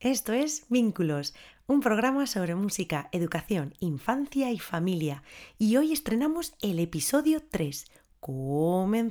Esto es Vínculos, un programa sobre música, educación, infancia y familia. Y hoy estrenamos el episodio 3. ¡Comenzamos!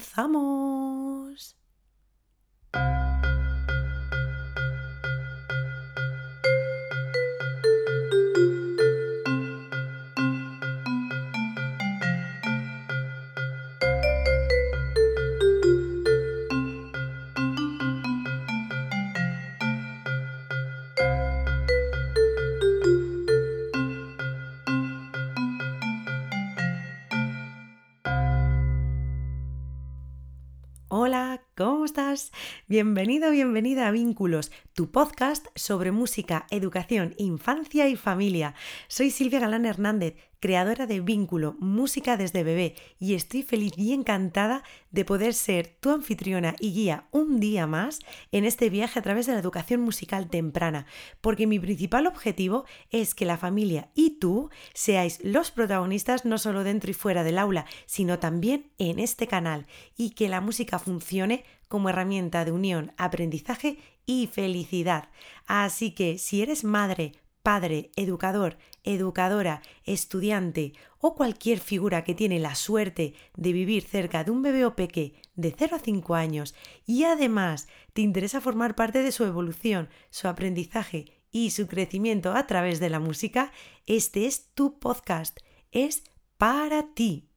Bienvenido, bienvenida a Vínculos, tu podcast sobre música, educación, infancia y familia. Soy Silvia Galán Hernández, creadora de Vínculo, música desde bebé, y estoy feliz y encantada de poder ser tu anfitriona y guía un día más en este viaje a través de la educación musical temprana, porque mi principal objetivo es que la familia y tú seáis los protagonistas no solo dentro y fuera del aula, sino también en este canal, y que la música funcione como herramienta de unión, aprendizaje y felicidad. Así que si eres madre, padre, educador, educadora, estudiante o cualquier figura que tiene la suerte de vivir cerca de un bebé o peque de 0 a 5 años y además te interesa formar parte de su evolución, su aprendizaje y su crecimiento a través de la música, este es tu podcast, es para ti.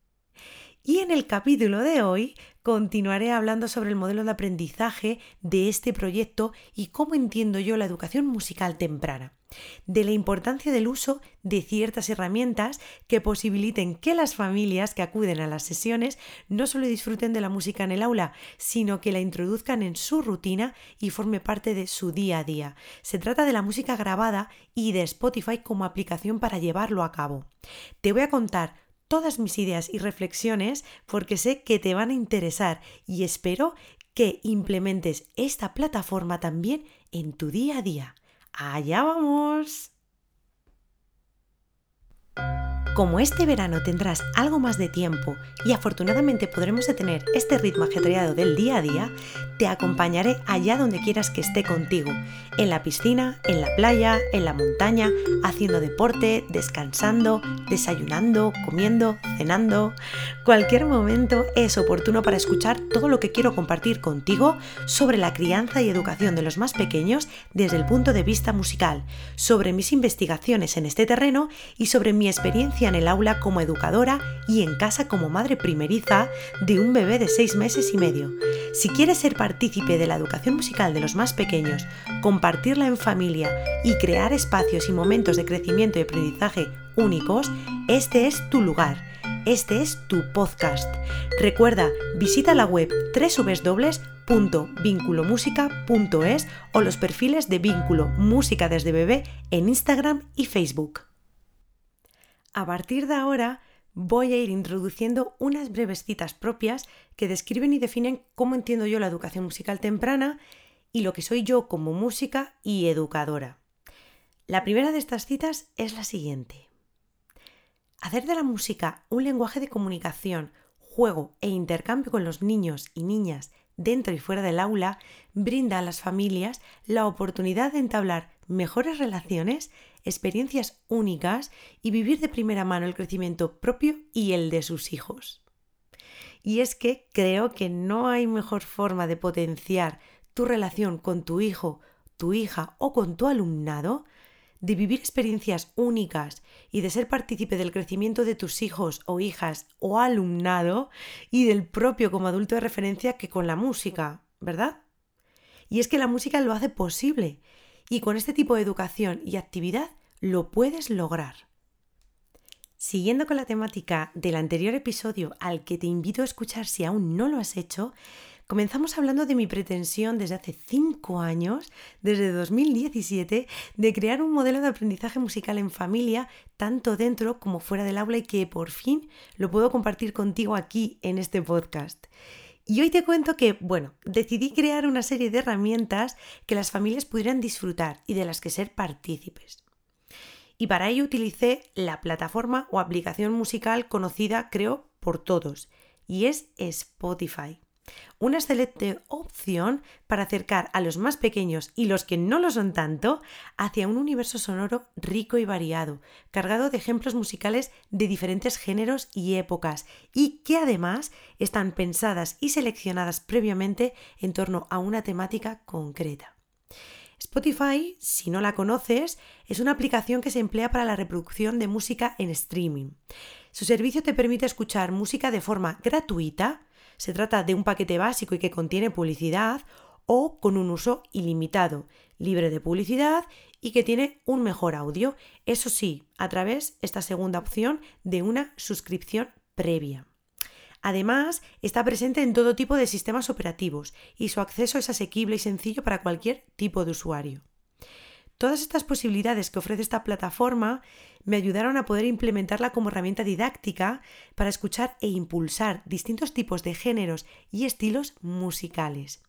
Y en el capítulo de hoy continuaré hablando sobre el modelo de aprendizaje de este proyecto y cómo entiendo yo la educación musical temprana de la importancia del uso de ciertas herramientas que posibiliten que las familias que acuden a las sesiones no solo disfruten de la música en el aula, sino que la introduzcan en su rutina y forme parte de su día a día. Se trata de la música grabada y de Spotify como aplicación para llevarlo a cabo. Te voy a contar todas mis ideas y reflexiones porque sé que te van a interesar y espero que implementes esta plataforma también en tu día a día. ¡Allá vamos! Como este verano tendrás algo más de tiempo y afortunadamente podremos detener este ritmo ajetreado del día a día, te acompañaré allá donde quieras que esté contigo, en la piscina, en la playa, en la montaña, haciendo deporte, descansando, desayunando, comiendo, cenando. Cualquier momento es oportuno para escuchar todo lo que quiero compartir contigo sobre la crianza y educación de los más pequeños desde el punto de vista musical, sobre mis investigaciones en este terreno y sobre mi experiencia en el aula como educadora y en casa como madre primeriza de un bebé de seis meses y medio. Si quieres ser partícipe de la educación musical de los más pequeños, compartirla en familia y crear espacios y momentos de crecimiento y aprendizaje únicos, este es tu lugar. Este es tu podcast. Recuerda, visita la web www.vinculomusica.es o los perfiles de Vínculo Música desde Bebé en Instagram y Facebook. A partir de ahora voy a ir introduciendo unas breves citas propias que describen y definen cómo entiendo yo la educación musical temprana y lo que soy yo como música y educadora. La primera de estas citas es la siguiente. Hacer de la música un lenguaje de comunicación, juego e intercambio con los niños y niñas dentro y fuera del aula brinda a las familias la oportunidad de entablar mejores relaciones, experiencias únicas y vivir de primera mano el crecimiento propio y el de sus hijos. Y es que creo que no hay mejor forma de potenciar tu relación con tu hijo, tu hija o con tu alumnado, de vivir experiencias únicas y de ser partícipe del crecimiento de tus hijos o hijas o alumnado y del propio como adulto de referencia que con la música, ¿verdad? Y es que la música lo hace posible y con este tipo de educación y actividad lo puedes lograr. Siguiendo con la temática del anterior episodio al que te invito a escuchar si aún no lo has hecho, comenzamos hablando de mi pretensión desde hace 5 años, desde 2017, de crear un modelo de aprendizaje musical en familia, tanto dentro como fuera del aula y que por fin lo puedo compartir contigo aquí en este podcast. Y hoy te cuento que, bueno, decidí crear una serie de herramientas que las familias pudieran disfrutar y de las que ser partícipes. Y para ello utilicé la plataforma o aplicación musical conocida, creo, por todos, y es Spotify. Una excelente opción para acercar a los más pequeños y los que no lo son tanto hacia un universo sonoro rico y variado, cargado de ejemplos musicales de diferentes géneros y épocas, y que además están pensadas y seleccionadas previamente en torno a una temática concreta. Spotify, si no la conoces, es una aplicación que se emplea para la reproducción de música en streaming. Su servicio te permite escuchar música de forma gratuita, se trata de un paquete básico y que contiene publicidad, o con un uso ilimitado, libre de publicidad y que tiene un mejor audio, eso sí, a través, esta segunda opción, de una suscripción previa. Además, está presente en todo tipo de sistemas operativos y su acceso es asequible y sencillo para cualquier tipo de usuario. Todas estas posibilidades que ofrece esta plataforma me ayudaron a poder implementarla como herramienta didáctica para escuchar e impulsar distintos tipos de géneros y estilos musicales.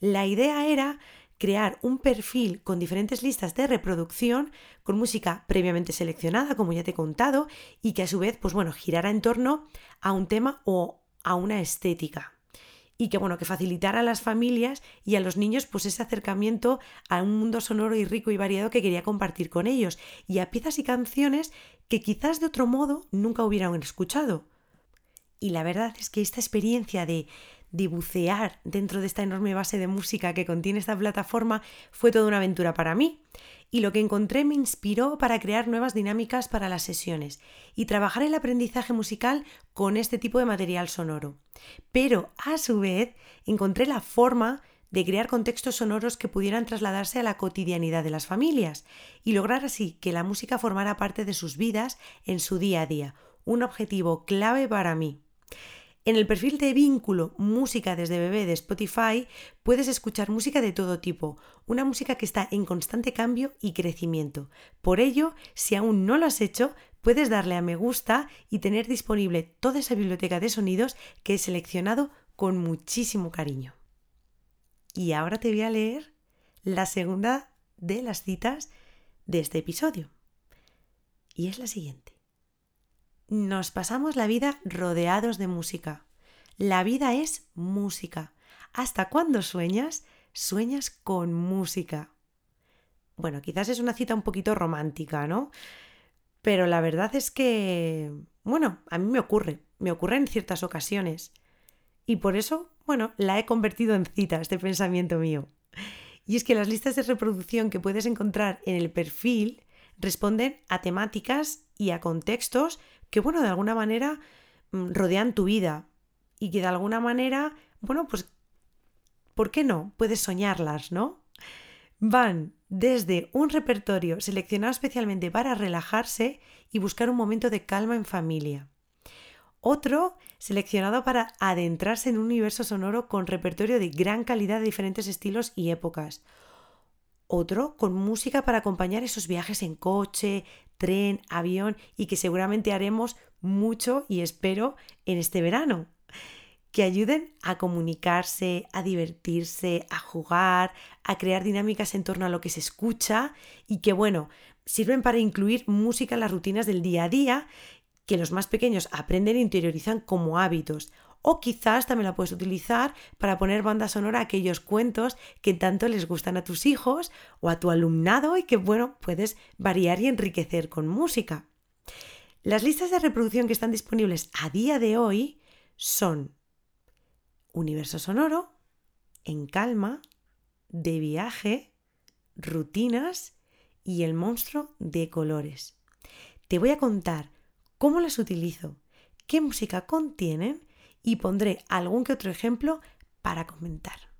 La idea era crear un perfil con diferentes listas de reproducción con música previamente seleccionada, como ya te he contado, y que a su vez, pues bueno, girara en torno a un tema o a una estética. Y que bueno, que facilitara a las familias y a los niños pues ese acercamiento a un mundo sonoro y rico y variado que quería compartir con ellos y a piezas y canciones que quizás de otro modo nunca hubieran escuchado. Y la verdad es que esta experiencia de de bucear dentro de esta enorme base de música que contiene esta plataforma fue toda una aventura para mí. Y lo que encontré me inspiró para crear nuevas dinámicas para las sesiones y trabajar el aprendizaje musical con este tipo de material sonoro. Pero a su vez encontré la forma de crear contextos sonoros que pudieran trasladarse a la cotidianidad de las familias y lograr así que la música formara parte de sus vidas en su día a día, un objetivo clave para mí. En el perfil de vínculo Música desde bebé de Spotify puedes escuchar música de todo tipo, una música que está en constante cambio y crecimiento. Por ello, si aún no lo has hecho, puedes darle a me gusta y tener disponible toda esa biblioteca de sonidos que he seleccionado con muchísimo cariño. Y ahora te voy a leer la segunda de las citas de este episodio. Y es la siguiente. Nos pasamos la vida rodeados de música. La vida es música. ¿Hasta cuándo sueñas? Sueñas con música. Bueno, quizás es una cita un poquito romántica, ¿no? Pero la verdad es que, bueno, a mí me ocurre, me ocurre en ciertas ocasiones. Y por eso, bueno, la he convertido en cita, este pensamiento mío. Y es que las listas de reproducción que puedes encontrar en el perfil responden a temáticas y a contextos que, bueno, de alguna manera mm, rodean tu vida y que de alguna manera, bueno, pues, ¿por qué no? Puedes soñarlas, ¿no? Van desde un repertorio seleccionado especialmente para relajarse y buscar un momento de calma en familia. Otro seleccionado para adentrarse en un universo sonoro con repertorio de gran calidad de diferentes estilos y épocas. Otro con música para acompañar esos viajes en coche, tren, avión y que seguramente haremos mucho y espero en este verano. Que ayuden a comunicarse, a divertirse, a jugar, a crear dinámicas en torno a lo que se escucha y que, bueno, sirven para incluir música en las rutinas del día a día que los más pequeños aprenden e interiorizan como hábitos o quizás también la puedes utilizar para poner banda sonora a aquellos cuentos que tanto les gustan a tus hijos o a tu alumnado y que, bueno, puedes variar y enriquecer con música. Las listas de reproducción que están disponibles a día de hoy son Universo Sonoro, En Calma, De Viaje, Rutinas y El Monstruo de Colores. Te voy a contar cómo las utilizo, qué música contienen y pondré algún que otro ejemplo para comentar.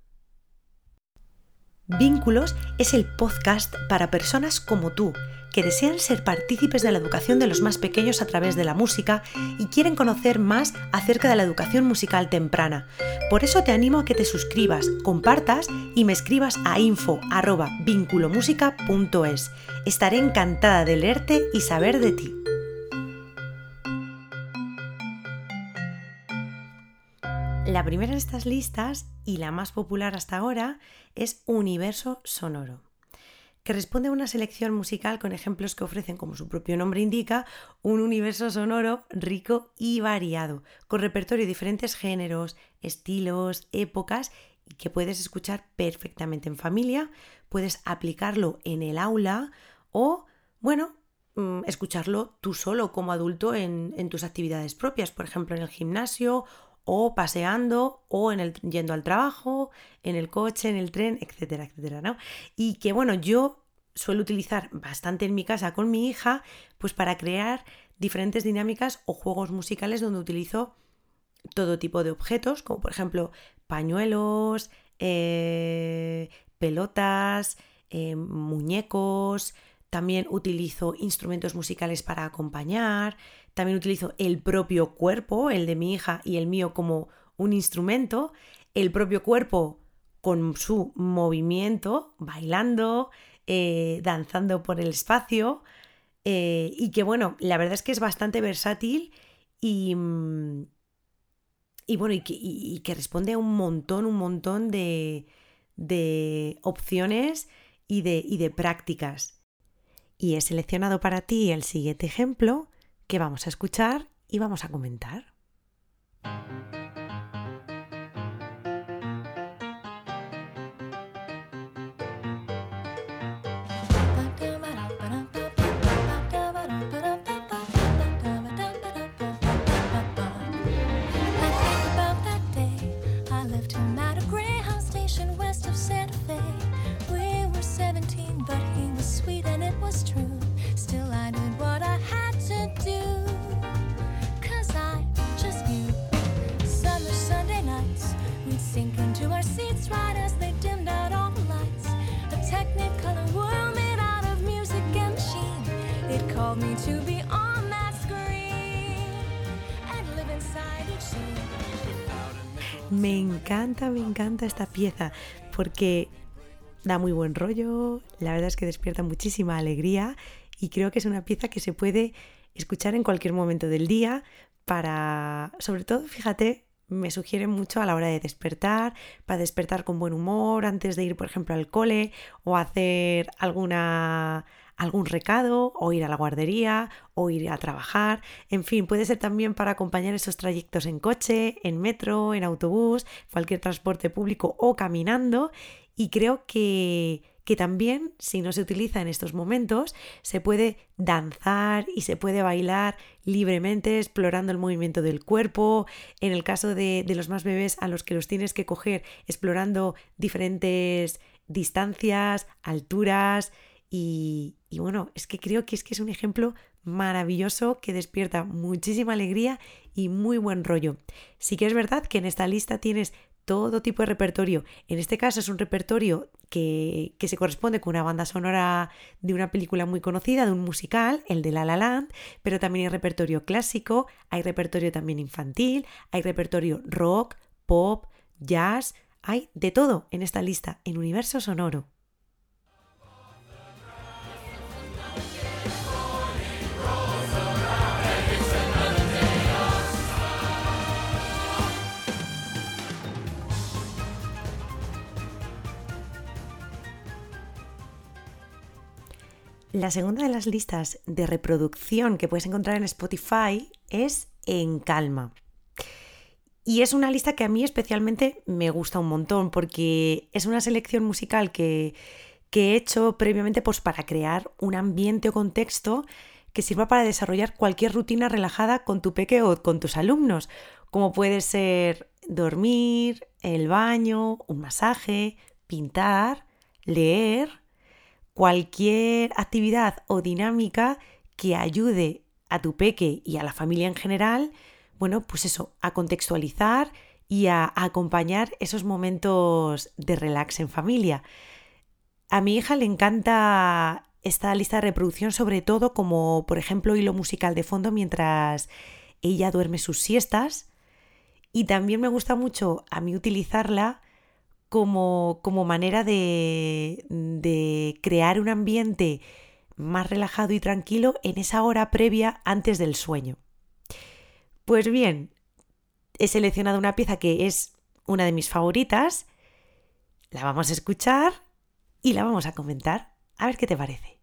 Vínculos es el podcast para personas como tú, que desean ser partícipes de la educación de los más pequeños a través de la música y quieren conocer más acerca de la educación musical temprana. Por eso te animo a que te suscribas, compartas y me escribas a info@vinculomusica.es. Estaré encantada de leerte y saber de ti. La primera de estas listas, y la más popular hasta ahora, es Universo Sonoro. que responde a una selección musical con ejemplos que ofrecen, como su propio nombre indica, un universo sonoro rico y variado, con repertorio de diferentes géneros, estilos, épocas y que puedes escuchar perfectamente en familia, puedes aplicarlo en el aula o, bueno, mm, escucharlo tú solo como adulto en, tus actividades propias, por ejemplo en el gimnasio o paseando o en el, yendo al trabajo, en el coche, en el tren, etcétera, etcétera, ¿no? Y que bueno, yo suelo utilizar bastante en mi casa con mi hija, pues para crear diferentes dinámicas o juegos musicales donde utilizo todo tipo de objetos, como por ejemplo pañuelos, eh, pelotas, eh, muñecos, también utilizo instrumentos musicales para acompañar, también utilizo el propio cuerpo, el de mi hija y el mío como un instrumento, el propio cuerpo con su movimiento, bailando, eh, danzando por el espacio, y que bueno, la verdad es que es bastante versátil y, mm, y bueno, y que, responde a un montón, un montón de, opciones y de, y de prácticas. Y he seleccionado para ti el siguiente ejemplo que vamos a escuchar y vamos a comentar. Me encanta, me encanta esta pieza porque da muy buen rollo, la verdad es que despierta muchísima alegría y creo que es una pieza que se puede escuchar en cualquier momento del día para, sobre todo, fíjate, me sugiere mucho a la hora de despertar, para despertar con buen humor, antes de ir, por ejemplo, al cole o hacer alguna algún recado o ir a la guardería o ir a trabajar. En fin, puede ser también para acompañar esos trayectos en coche, en metro, en autobús, cualquier transporte público o caminando. Y creo que, que también, si no se utiliza en estos momentos, se puede danzar y se puede bailar libremente explorando el movimiento del cuerpo. En el caso de, de los más bebés a los que los tienes que coger explorando diferentes distancias, alturas y, bueno, es que creo que es que es un ejemplo maravilloso que despierta muchísima alegría y muy buen rollo. Sí que es verdad que en esta lista tienes todo tipo de repertorio. En este caso es un repertorio que, que, se corresponde con una banda sonora de una película muy conocida, de un musical, el de La La Land, pero también hay repertorio clásico, hay repertorio también infantil, hay repertorio rock, pop, jazz, hay de todo en esta lista, en universo sonoro. La segunda de las listas de reproducción que puedes encontrar en Spotify es En Calma. Y es una lista que a mí especialmente me gusta un montón porque es una selección musical que, he hecho previamente pues, para crear un ambiente o contexto que sirva para desarrollar cualquier rutina relajada con tu peque o con tus alumnos, como puede ser dormir, el baño, un masaje, pintar, leer cualquier actividad o dinámica que ayude a tu peque y a la familia en general, bueno, pues eso, a contextualizar y a, acompañar esos momentos de relax en familia. A mi hija le encanta esta lista de reproducción, sobre todo como, por ejemplo, hilo musical de fondo mientras ella duerme sus siestas. Y también me gusta mucho a mí utilizarla como, manera de, de crear un ambiente más relajado y tranquilo en esa hora previa antes del sueño. Pues bien, he seleccionado una pieza que es una de mis favoritas, la vamos a escuchar y la vamos a comentar. A ver qué te parece.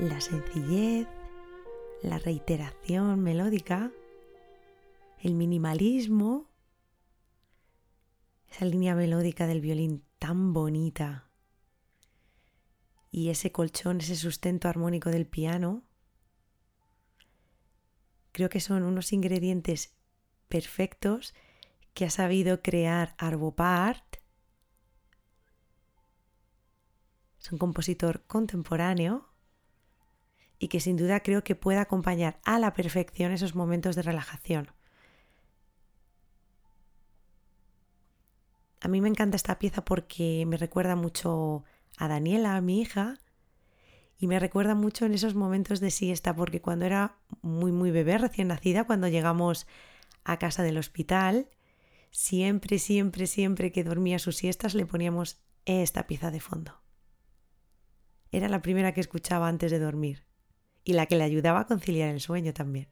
La sencillez, la reiteración melódica, el minimalismo, esa línea melódica del violín tan bonita y ese colchón, ese sustento armónico del piano, creo que son unos ingredientes perfectos que ha sabido crear Arvo Part. Es un compositor contemporáneo y que sin duda creo que puede acompañar a la perfección esos momentos de relajación. A mí me encanta esta pieza porque me recuerda mucho a Daniela, a mi hija, y me recuerda mucho en esos momentos de siesta, porque cuando era muy, muy bebé, recién nacida, cuando llegamos a casa del hospital, siempre, siempre, siempre que dormía sus siestas le poníamos esta pieza de fondo. Era la primera que escuchaba antes de dormir y la que le ayudaba a conciliar el sueño también.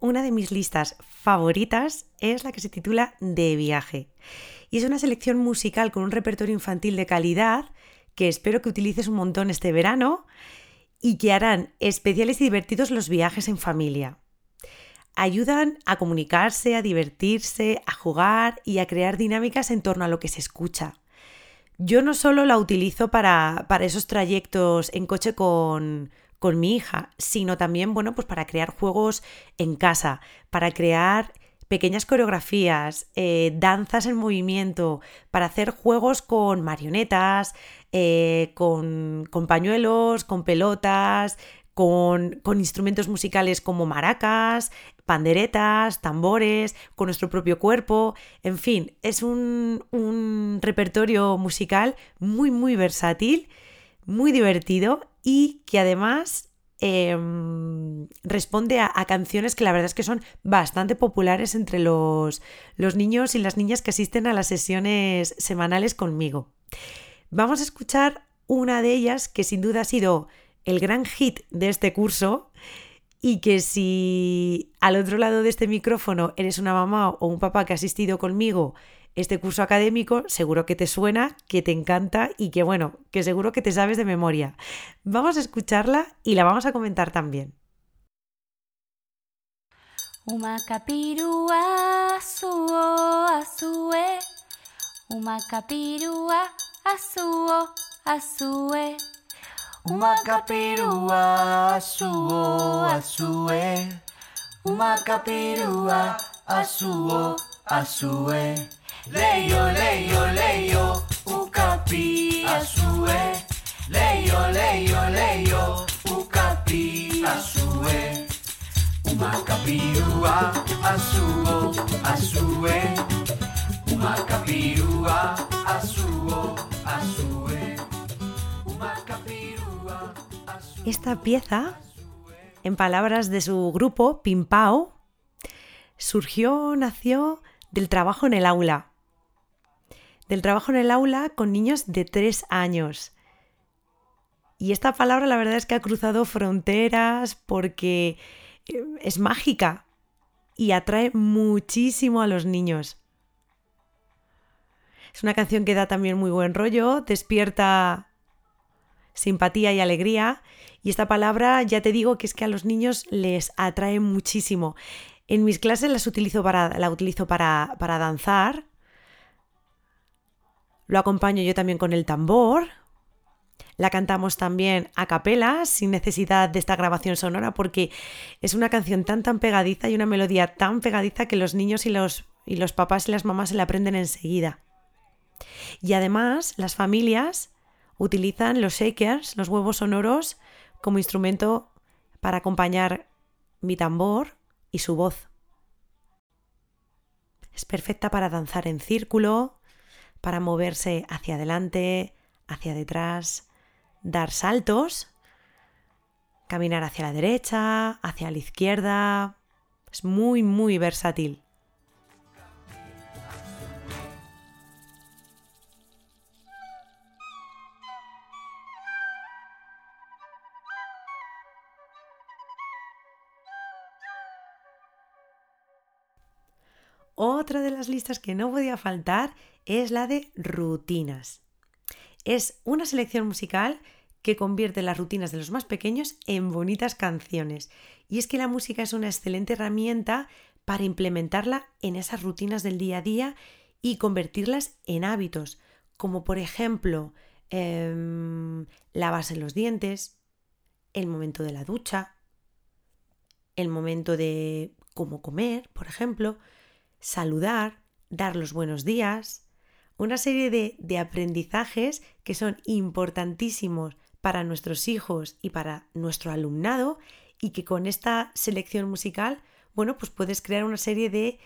Una de mis listas favoritas es la que se titula De viaje. Y es una selección musical con un repertorio infantil de calidad que espero que utilices un montón este verano y que harán especiales y divertidos los viajes en familia. Ayudan a comunicarse, a divertirse, a jugar y a crear dinámicas en torno a lo que se escucha. Yo no solo la utilizo para, para esos trayectos en coche con, con mi hija, sino también, bueno, pues para crear juegos en casa, para crear pequeñas coreografías, eh, danzas en movimiento, para hacer juegos con marionetas, eh, con, pañuelos, con pelotas, con, instrumentos musicales como maracas, panderetas, tambores, con nuestro propio cuerpo. En fin, es un, un repertorio musical muy, muy versátil, muy divertido y que además Em, responde a, canciones que la verdad es que son bastante populares entre los, los niños y las niñas que asisten a las sesiones semanales conmigo. Vamos a escuchar una de ellas que sin duda ha sido el gran hit de este curso y que si al otro lado de este micrófono eres una mamá o un papá que ha asistido conmigo este curso académico, seguro que te suena, que te encanta y que bueno, que seguro que te sabes de memoria. Vamos a escucharla y la vamos a comentar también. Umacapirua suo asue Umacapirua asuo asue Umacapirua suo asue Umacapirua asuo asue Leio, leio, leio, ucapi asue. Leio, leio, leio, ucapi asue. Uma capirua asuo, asue. Uma capirua asuo, asue. Uma capirua asue. Esta pieza, en palabras de su grupo, Pimpao, surgió, nació del trabajo en el aula del trabajo en el aula con niños de tres años. Y esta palabra la verdad es que ha cruzado fronteras porque eh, es mágica y atrae muchísimo a los niños. Es una canción que da también muy buen rollo, despierta simpatía y alegría. Y esta palabra ya te digo que es que a los niños les atrae muchísimo. En mis clases las utilizo para, la utilizo para, para danzar Lo acompaño yo también con el tambor. La cantamos también a capela, sin necesidad de esta grabación sonora, porque es una canción tan tan pegadiza y una melodía tan pegadiza que los niños y los, y los papás y las mamás se la aprenden enseguida. Y además, las familias utilizan los shakers, los huevos sonoros, como instrumento para acompañar mi tambor y su voz. Es perfecta para danzar en círculo, para moverse hacia adelante, hacia detrás, dar saltos, caminar hacia la derecha, hacia la izquierda. Es muy, muy versátil. Otra de las listas que no podía faltar es la de rutinas. Es una selección musical que convierte las rutinas de los más pequeños en bonitas canciones. Y es que la música es una excelente herramienta para implementarla en esas rutinas del día a día y convertirlas en hábitos, como por ejemplo eh, lavarse los dientes, el momento de la ducha, el momento de cómo comer, por ejemplo, saludar, dar los buenos días, una serie de, aprendizajes que son importantísimos para nuestros hijos y para nuestro alumnado y que con esta selección musical, bueno, pues puedes crear una serie de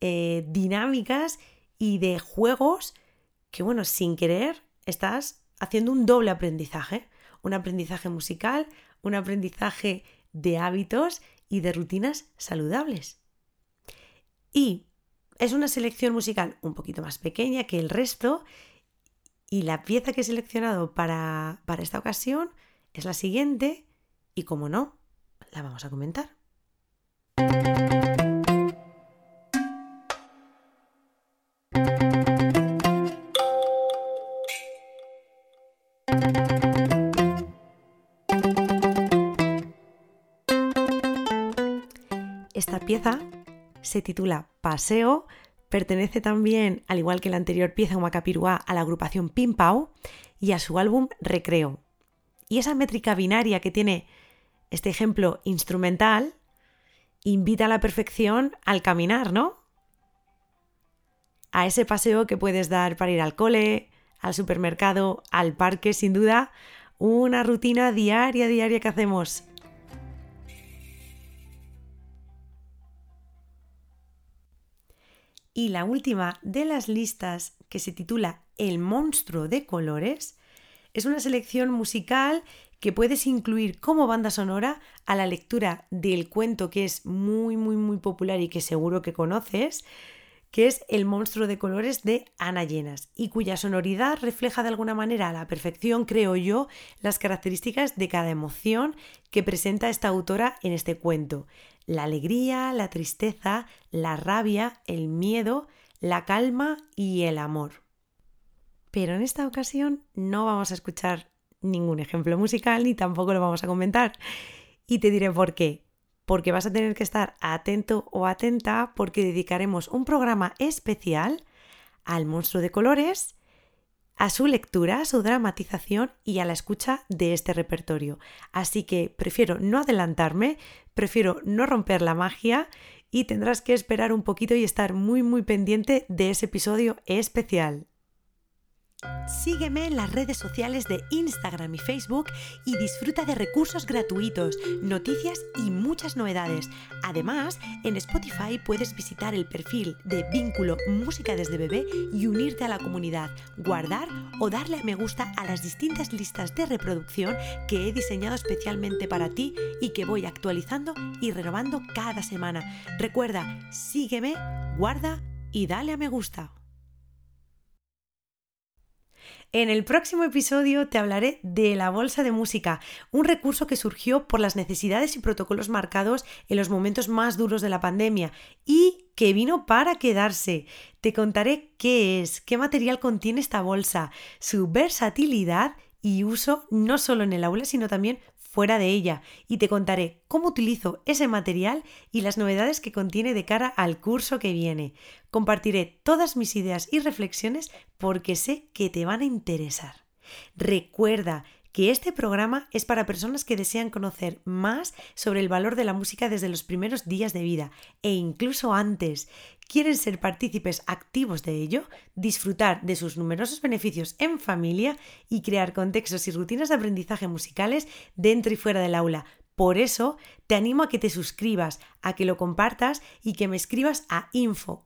eh, dinámicas y de juegos que, bueno, sin querer estás haciendo un doble aprendizaje, un aprendizaje musical, un aprendizaje de hábitos y de rutinas saludables. Y es una selección musical un poquito más pequeña que el resto y la pieza que he seleccionado para, para esta ocasión es la siguiente y como no, la vamos a comentar. Esta pieza se titula Paseo, pertenece también, al igual que la anterior pieza Humacapiruá, a la agrupación Pimpau y a su álbum Recreo. Y esa métrica binaria que tiene este ejemplo instrumental invita a la perfección al caminar, ¿no? A ese paseo que puedes dar para ir al cole, al supermercado, al parque, sin duda, una rutina diaria, diaria que hacemos. Y la última de las listas, que se titula El monstruo de colores, es una selección musical que puedes incluir como banda sonora a la lectura del cuento que es muy, muy, muy popular y que seguro que conoces, que es El monstruo de colores de Ana Llenas y cuya sonoridad refleja de alguna manera a la perfección, creo yo, las características de cada emoción que presenta esta autora en este cuento la alegría, la tristeza, la rabia, el miedo, la calma y el amor. Pero en esta ocasión no vamos a escuchar ningún ejemplo musical ni tampoco lo vamos a comentar. Y te diré por qué. Porque vas a tener que estar atento o atenta porque dedicaremos un programa especial al monstruo de colores a su lectura, a su dramatización y a la escucha de este repertorio. Así que prefiero no adelantarme, prefiero no romper la magia y tendrás que esperar un poquito y estar muy muy pendiente de ese episodio especial. Sígueme en las redes sociales de Instagram y Facebook y disfruta de recursos gratuitos, noticias y muchas novedades. Además, en Spotify puedes visitar el perfil de Vínculo Música desde Bebé y unirte a la comunidad, guardar o darle a me gusta a las distintas listas de reproducción que he diseñado especialmente para ti y que voy actualizando y renovando cada semana. Recuerda, sígueme, guarda y dale a me gusta. En el próximo episodio te hablaré de la bolsa de música, un recurso que surgió por las necesidades y protocolos marcados en los momentos más duros de la pandemia y que vino para quedarse. Te contaré qué es, qué material contiene esta bolsa, su versatilidad y uso no solo en el aula, sino también fuera de ella y te contaré cómo utilizo ese material y las novedades que contiene de cara al curso que viene. Compartiré todas mis ideas y reflexiones porque sé que te van a interesar. Recuerda que este programa es para personas que desean conocer más sobre el valor de la música desde los primeros días de vida e incluso antes. Quieren ser partícipes activos de ello, disfrutar de sus numerosos beneficios en familia y crear contextos y rutinas de aprendizaje musicales dentro y fuera del aula. Por eso te animo a que te suscribas, a que lo compartas y que me escribas a info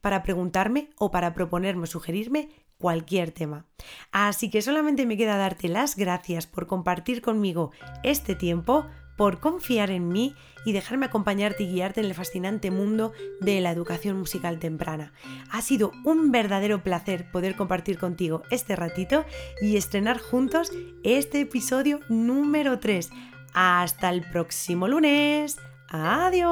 para preguntarme o para proponerme o sugerirme cualquier tema. Así que solamente me queda darte las gracias por compartir conmigo este tiempo, por confiar en mí y dejarme acompañarte y guiarte en el fascinante mundo de la educación musical temprana. Ha sido un verdadero placer poder compartir contigo este ratito y estrenar juntos este episodio número 3. Hasta el próximo lunes. Adiós.